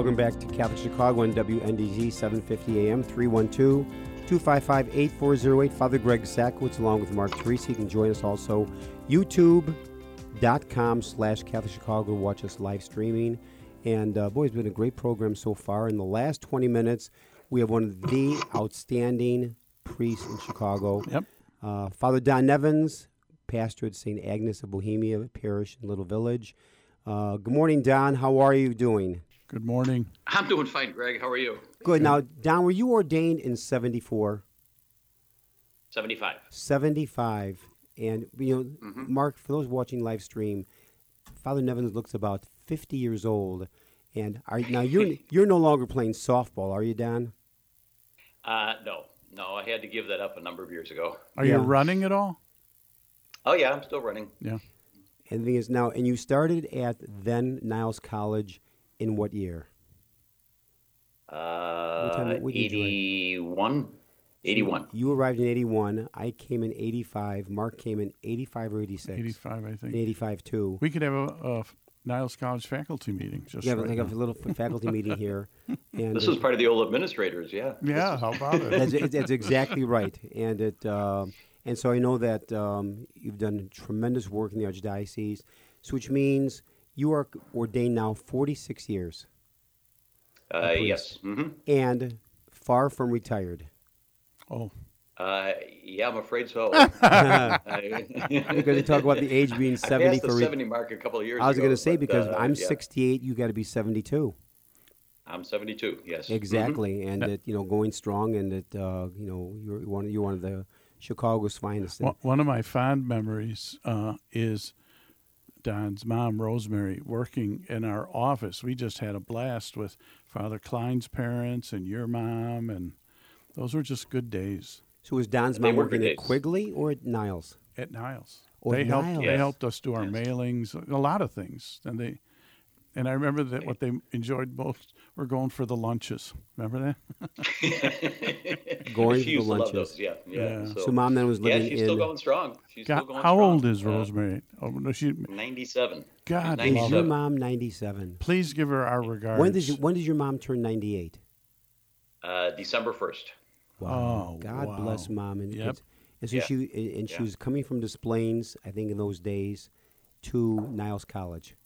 Welcome back to Catholic Chicago on WNDZ 750 AM 312 255 8408. Father Greg Sakowicz along with Mark Teresi. You can join us also youtube.com slash Catholic Chicago. Watch us live streaming. And uh, boy, it's been a great program so far. In the last 20 minutes, we have one of the outstanding priests in Chicago. Yep. Uh, Father Don Nevins, pastor at St. Agnes of Bohemia Parish in Little Village. Uh, good morning, Don. How are you doing? Good morning. I'm doing fine, Greg. How are you? Good. Now, Don, were you ordained in 74? 75. 75. And, you know, Mark, for those watching live stream, Father Nevins looks about 50 years old. And are, now you're you're no longer playing softball, are you, Don? Uh, no, no, I had to give that up a number of years ago. Are Yeah. you running at all? Oh yeah, I'm still running. Yeah. And the thing is now, and you started at then Niles College in what year? Uh, time- what did you 81. 81. You arrived in 81. I came in 85. Mark came in 85 or 86. 85, I think. 85 too. We could have a, a Niles College faculty meeting. Just Yeah, right like a little faculty meeting here. And This uh, was part of the old administrators, yeah. Yeah, how about it? that's, it- that's exactly right. And it um and so I know that um, you've done tremendous work in the archdiocese, so which means you are ordained now 46 years Uh, yes. hmm and far from retired. Oh, Uh, yeah, I'm afraid so. because We're going to talk about the age being 70 for. re- 70 mark a couple of years I was going to say but, because uh, I'm yeah, 68, you got to be 72. I'm 72, yes. Exactly, and that you know going strong, and that uh, you know you're one you're one of the Chicago's finest. One- one of my fond memories uh, is Don's mom, Rosemary, working in our office. We just had a blast with Father Klein's parents and your mom, and those were just good days So was Don's mom working at. Quigley or at Niles? at Niles. Oh, they at helped. Niles. They Yes. helped us do our Yes. mailings, a lot of things, and they. And I remember that what they enjoyed most were going for the lunches. Remember that? Going she to the used to love lunches. those, yeah, yeah. Yeah. So mom then was living. yeah, living she's in. still going strong. She's God, still going how strong. old is Uh, Rosemary? Oh, no, she. 97. God, She's Is your mom 97? Please give her our regards. When did you, when did your mom turn 98? Uh, December 1st. Oh, God wow. bless mom. And, Yep. and so Yeah. she and she Yeah. was coming from Des Plaines, I think in those days, to Niles College.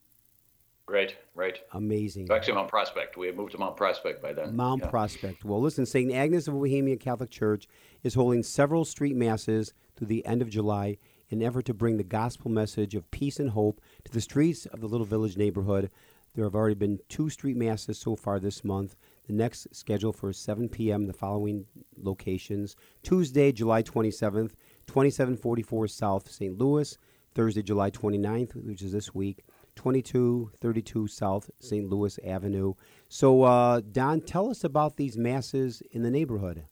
Right, right. Amazing. Actually, Mount Prospect. We had moved to Mount Prospect by then. Mount Yeah. Prospect. Well, listen, St. Agnes of Bohemia Catholic Church is holding several street masses through the end of July in an effort to bring the gospel message of peace and hope to the streets of the little village neighborhood. There have already been two street masses so far this month. The next scheduled for 7 p.m. The following locations Tuesday, July 27th, 2744 South St. Louis. Thursday, July 29th, which is this week, 2232 South St. Louis Avenue. So, uh, Don, tell us about these masses in the neighborhood.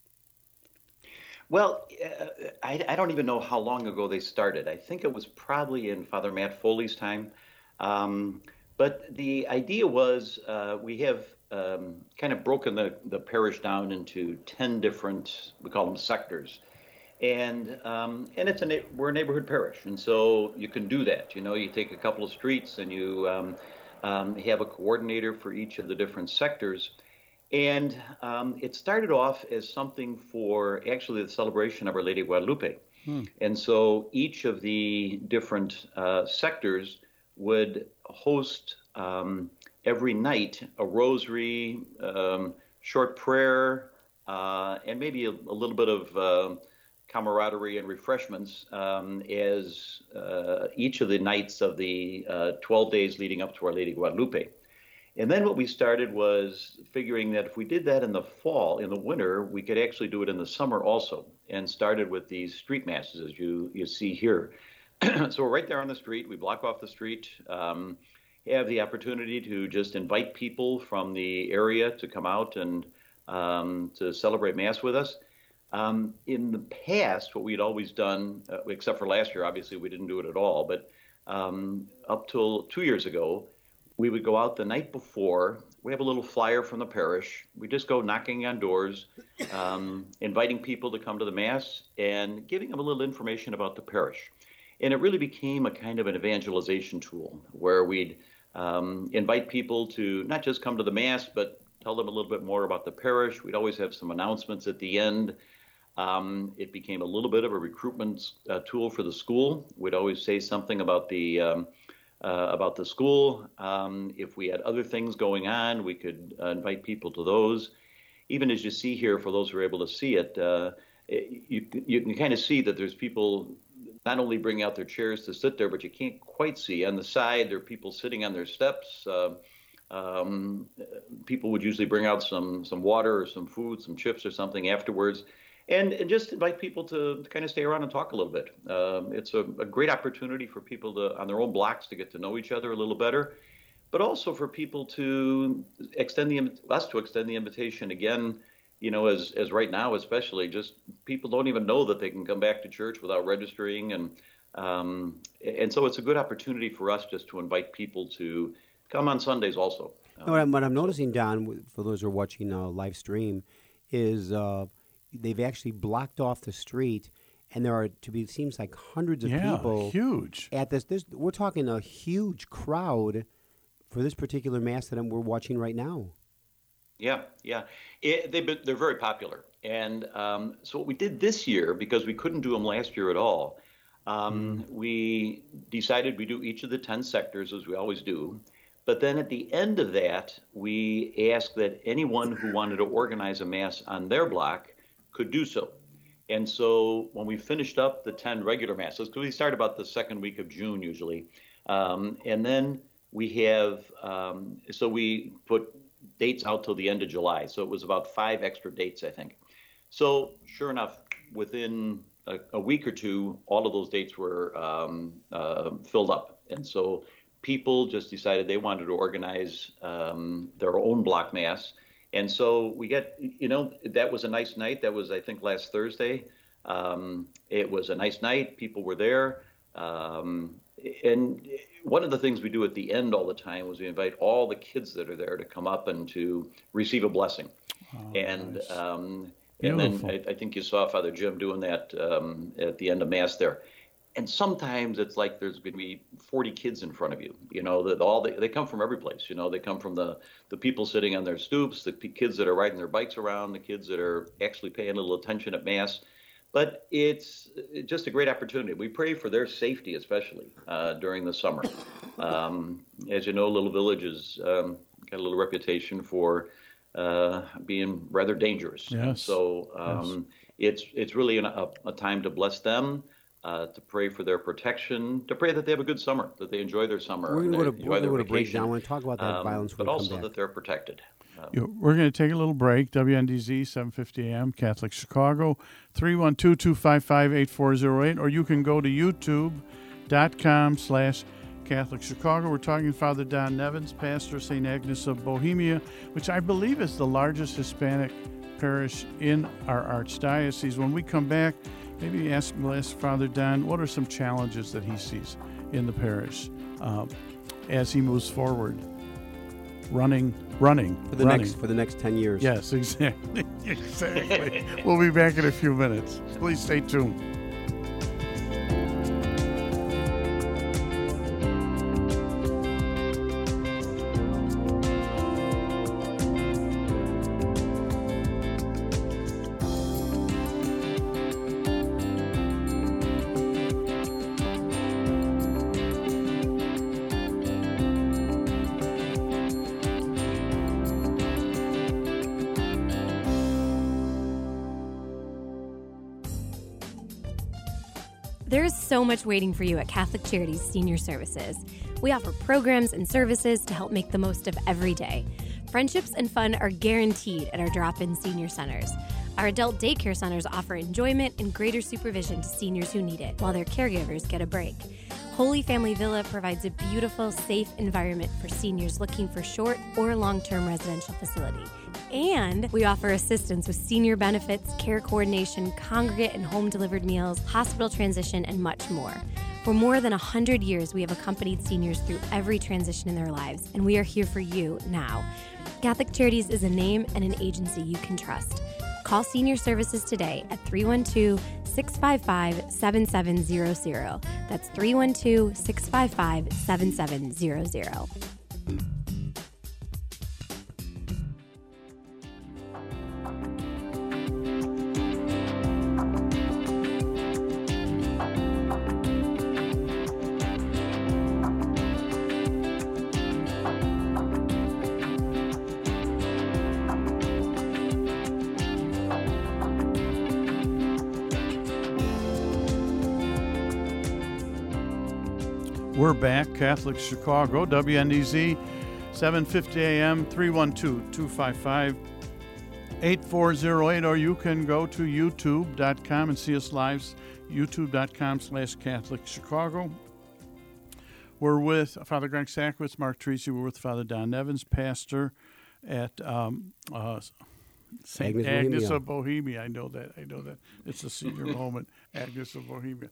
Well, uh, I, I don't even know how long ago they started. I think it was probably in Father Matt Foley's time. Um, but the idea was uh, we have um, kind of broken the, the parish down into 10 different, we call them sectors. And um, and it's a we're a neighborhood parish, and so you can do that. You know, you take a couple of streets and you um, um, have a coordinator for each of the different sectors. And um, it started off as something for actually the celebration of Our Lady of Guadalupe. And so each of the different uh, sectors would host um, every night a rosary, um, short prayer, uh, and maybe a, a little bit of uh, camaraderie and refreshments um, as uh, each of the nights of the uh, 12 days leading up to Our Lady Guadalupe. And then what we started was figuring that if we did that in the fall, in the winter, we could actually do it in the summer also, and started with these street masses as you, you see here. so we're right there on the street. We block off the street, um, have the opportunity to just invite people from the area to come out and um, to celebrate Mass with us. Um, in the past, what we'd always done, uh, except for last year, obviously we didn't do it at all, but um, up till two years ago, we would go out the night before. We have a little flyer from the parish. We just go knocking on doors, um, inviting people to come to the Mass and giving them a little information about the parish. And it really became a kind of an evangelization tool where we'd um, invite people to not just come to the Mass, but tell them a little bit more about the parish. We'd always have some announcements at the end. Um, it became a little bit of a recruitment uh, tool for the school. We'd always say something about the um, uh, about the school. Um, if we had other things going on, we could uh, invite people to those. Even as you see here, for those who are able to see it, uh, it you, you can kind of see that there's people not only bring out their chairs to sit there, but you can't quite see. On the side, there are people sitting on their steps. Uh, um, people would usually bring out some some water or some food, some chips or something afterwards, and, and just invite people to, to kind of stay around and talk a little bit. Um, it's a, a, great opportunity for people to on their own blocks to get to know each other a little better, but also for people to extend the us to extend the invitation again you know, as as right now, especially, just people don't even know that they can come back to church without registering, and um, and so it's a good opportunity for us just to invite people to come on Sundays also. Um, what, I'm, what I'm noticing, Don, for those who are watching uh, live stream, is uh, they've actually blocked off the street, and there are to be seems like hundreds of yeah, people huge at this. This we're talking a huge crowd for this particular mass that I'm, we're watching right now. Yeah, yeah, it, they've been, they're very popular, and um, so what we did this year because we couldn't do them last year at all, um, mm. we decided we do each of the ten sectors as we always do, but then at the end of that, we asked that anyone who wanted to organize a mass on their block could do so. And so when we finished up the 10 regular masses, because we start about the second week of June usually, um, and then we have, um, so we put dates out till the end of July. So it was about five extra dates, I think. So sure enough, within a, a week or two, all of those dates were um, uh, filled up, and so people just decided they wanted to organize um, their own block mass. And so we get, you know, that was a nice night. That was, I think, last Thursday. Um, it was a nice night. People were there. Um, and one of the things we do at the end all the time was we invite all the kids that are there to come up and to receive a blessing. Oh, and nice. um, and then I, I, think you saw Father Jim doing that um, at the end of Mass there. And sometimes it's like there's going to be 40 kids in front of you. You know, that all they, they come from every place. You know, they come from the the people sitting on their stoops, the p- kids that are riding their bikes around, the kids that are actually paying a little attention at Mass but it's just a great opportunity. We pray for their safety, especially uh, during the summer. Um, as you know, Little Village has um, got a little reputation for uh, being rather dangerous. Yes. So um, yes. it's it's really an, a, a, time to bless them. Uh, to pray for their protection, to pray that they have a good summer, that they enjoy their summer, we're going to go to break down. and talk about that um, violence, but also that they're protected. We're going to take a little break. WNDZ, 750 AM, Catholic Chicago, 312 255 8408. Or you can go to youtube.com slash Catholic Chicago. We're talking to Father Don Nevins, pastor of St. Agnes of Bohemia, which I believe is the largest Hispanic parish in our archdiocese. When we come back, maybe ask, ask Father Don what are some challenges that he sees in the parish uh, as he moves forward running, running for the running. next for the next ten years. Yes, exactly, exactly. we'll be back in a few minutes. Please stay tuned. So much waiting for you at Catholic Charities Senior Services. We offer programs and services to help make the most of every day. Friendships and fun are guaranteed at our drop in senior centers. Our adult daycare centers offer enjoyment and greater supervision to seniors who need it, while their caregivers get a break. Holy Family Villa provides a beautiful, safe environment for seniors looking for short or long term residential facility. And we offer assistance with senior benefits, care coordination, congregate and home delivered meals, hospital transition, and much more. For more than 100 years, we have accompanied seniors through every transition in their lives, and we are here for you now. Catholic Charities is a name and an agency you can trust. Call Senior Services today at 312 655 7700. That's 312 655 7700. We're back, Catholic Chicago, WNDZ, 7:50 a.m. 312-255-8408, or you can go to YouTube.com and see us live, YouTube.com/slash Catholic Chicago. We're with Father Greg Sakowicz, Mark Treacy, We're with Father Don Nevins, pastor at um, uh, St. Agnes Agnes, of Bohemia. I know that. I know that. It's a senior moment, Agnes of Bohemia.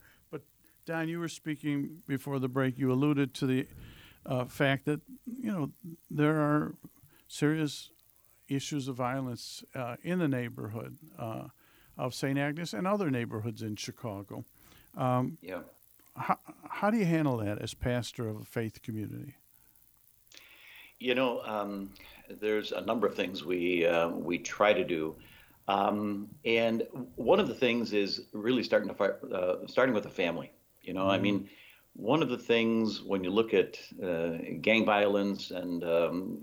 Don, you were speaking before the break. You alluded to the uh, fact that you know there are serious issues of violence uh, in the neighborhood uh, of St. Agnes and other neighborhoods in Chicago. Yeah. How, how do you handle that as pastor of a faith community? You know, um, there's a number of things we uh, we try to do, um, and one of the things is really starting to fi- uh, starting with the family. You know, I mean, one of the things when you look at uh, gang violence and um,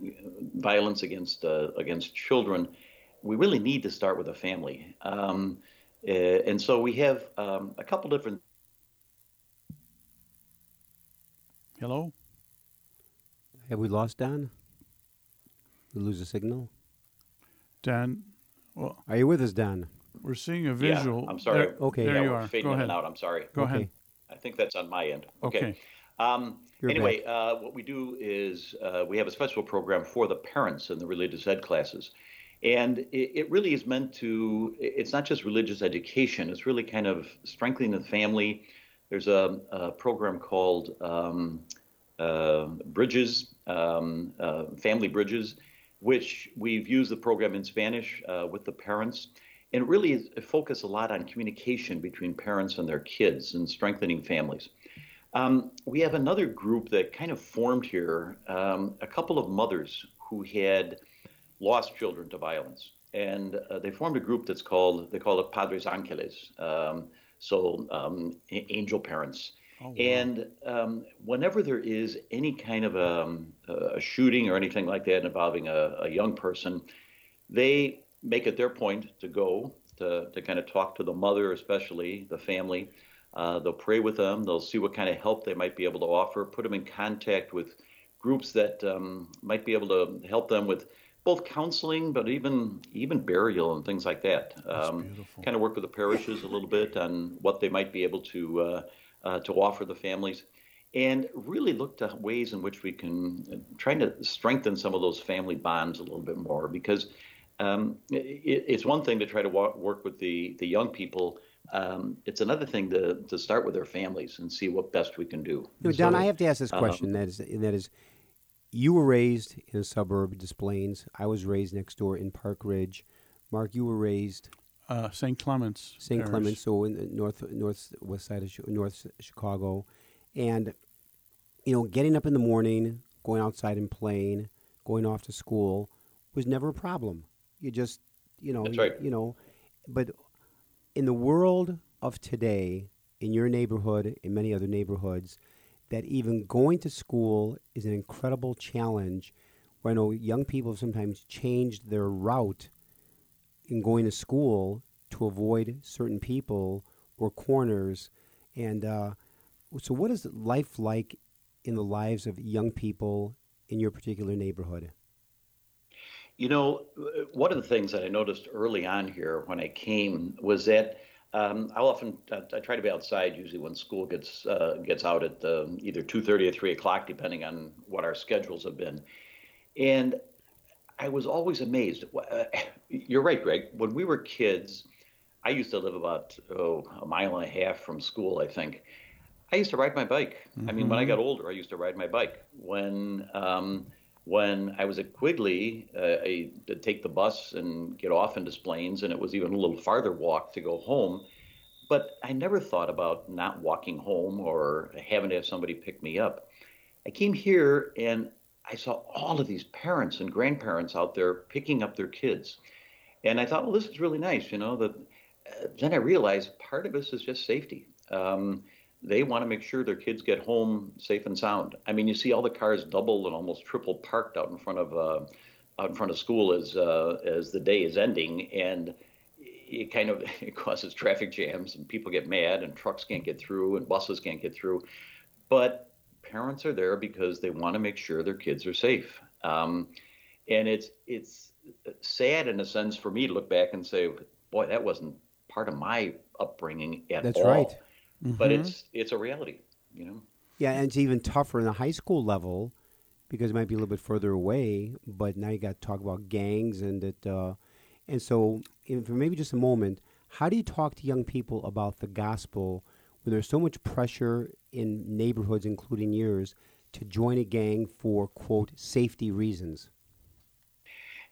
violence against uh, against children, we really need to start with a family. Um, uh, and so we have um, a couple different Hello? Have we lost Don? We lose a signal. Don, well, Are you with us, Don? we're seeing a visual. Yeah, visual. I'm sorry. There, Okay. There yeah, you we're are. fading Go in ahead. and out. I'm sorry. Go Okay. ahead. I think that's on my end. Okay. Okay. Um, anyway, uh, what we do is uh, we have a special program for the parents in the religious ed classes. And it, it really is meant to, it's not just religious education, it's really kind of strengthening the family. There's a, a program called um, uh, Bridges, um, uh, Family Bridges, which we've used the program in Spanish uh, with the parents. And it really is focus a lot on communication between parents and their kids and strengthening families. Um, we have another group that kind of formed here, um, a couple of mothers who had lost children to violence. And uh, they formed a group that's called, they call it Padres Angeles, um, so um, angel parents. Oh, wow. And um, whenever there is any kind of a, a shooting or anything like that involving a, a young person, they make it their point to go to, to kind of talk to the mother, especially the family. Uh, they'll pray with them. They'll see what kind of help they might be able to offer, put them in contact with groups that um, might be able to help them with both counseling, but even even burial and things like that. Um, kind of work with the parishes a little bit on what they might be able to uh, uh, to offer the families, and really look to ways in which we can uh, trying to strengthen some of those family bonds a little bit more because um, it, it's one thing to try to wa- work with the the young people. Um, it's another thing to, to start with their families and see what best we can do. No, Don, So, I have to ask this um, question. that is, and that is, you were raised in a suburb, Des Plaines. I was raised next door in Park Ridge. Mark, you were raised Uh, St. Clements. St. Parish. Clements, so in the north northwest side of North Chicago, and you know, getting up in the morning, going outside and playing, going off to school was never a problem. You just, you know, That's you- you know, but in the world of today, in your neighborhood, in many other neighborhoods, that even going to school is an incredible challenge. Where I know young people have sometimes changed their route in going to school to avoid certain people or corners. And uh, so, what is life like in the lives of young people in your particular neighborhood? You know, uh, one of the things that I noticed early on here when I came was that um, I often I, I try to be outside usually when school gets uh, gets out at um, either two thirty or three o'clock, depending on what our schedules have been. And I was always amazed. Uh, You're right, Greg. When we were kids, I used to live about oh, a mile and a half from school, I think. I used to ride my bike. I mean, when I got older, I used to ride my bike. When um, when I was at Quigley, uh, I would take the bus and get off in Des Plaines, and it was even a little farther walk to go home. But I never thought about not walking home or having to have somebody pick me up. I came here and I saw all of these parents and grandparents out there picking up their kids. And I thought, well, this is really nice, you know. That uh, then I realized part of this is just safety. Um, they want to make sure their kids get home safe and sound. I mean, you see all the cars double and almost triple parked out in front of uh, out in front of school as uh, as the day is ending, and it kind of it causes traffic jams and people get mad and trucks can't get through and buses can't get through. But parents are there because they want to make sure their kids are safe. Um, and it's it's sad in a sense for me to look back and say, boy, that wasn't part of my upbringing at all. That's all. right. But it's it's a reality, you know. Yeah, and it's even tougher in the high school level because it might be a little bit further away. But now you got to talk about gangs and that. Uh, and so, in, for maybe just a moment, how do you talk to young people about the gospel when there's so much pressure in neighborhoods, including yours, to join a gang for quote safety reasons?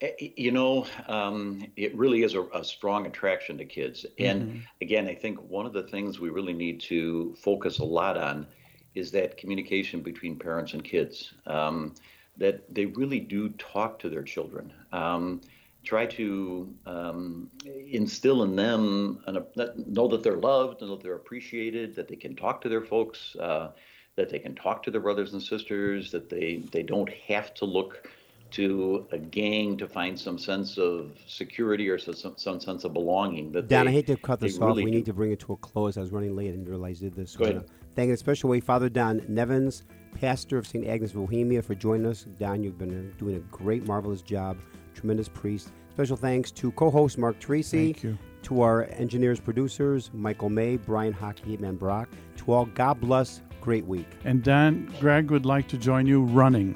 Eh, You know, um, it really is a, a strong attraction to kids. And again, I think one of the things we really need to focus a lot on is that communication between parents and kids. Um, that they really do talk to their children. Um, try to um, instill in them, an, that- know that they're loved, know that they're appreciated, that they can talk to their folks, uh, that they can talk to their brothers and sisters, that they, they don't have to look to a gang to find some sense of security or some, some sense of belonging. That Dan, they, I hate to cut this off. really We do. need to bring it to a close. I was running late. and realized realize I did this. Go I ahead. wanna Thank in a special way Father Don Nevins, pastor of St. Agnes Bohemia, for joining us. Don, you've been uh, doing a great, marvelous job. Tremendous priest. Special thanks to co-host Mark Tracy. Thank you. To our engineers, producers, Michael May, Brian Hockey, Hitman Brock. To all, God bless. Great week. And Dan, Greg would like to join you running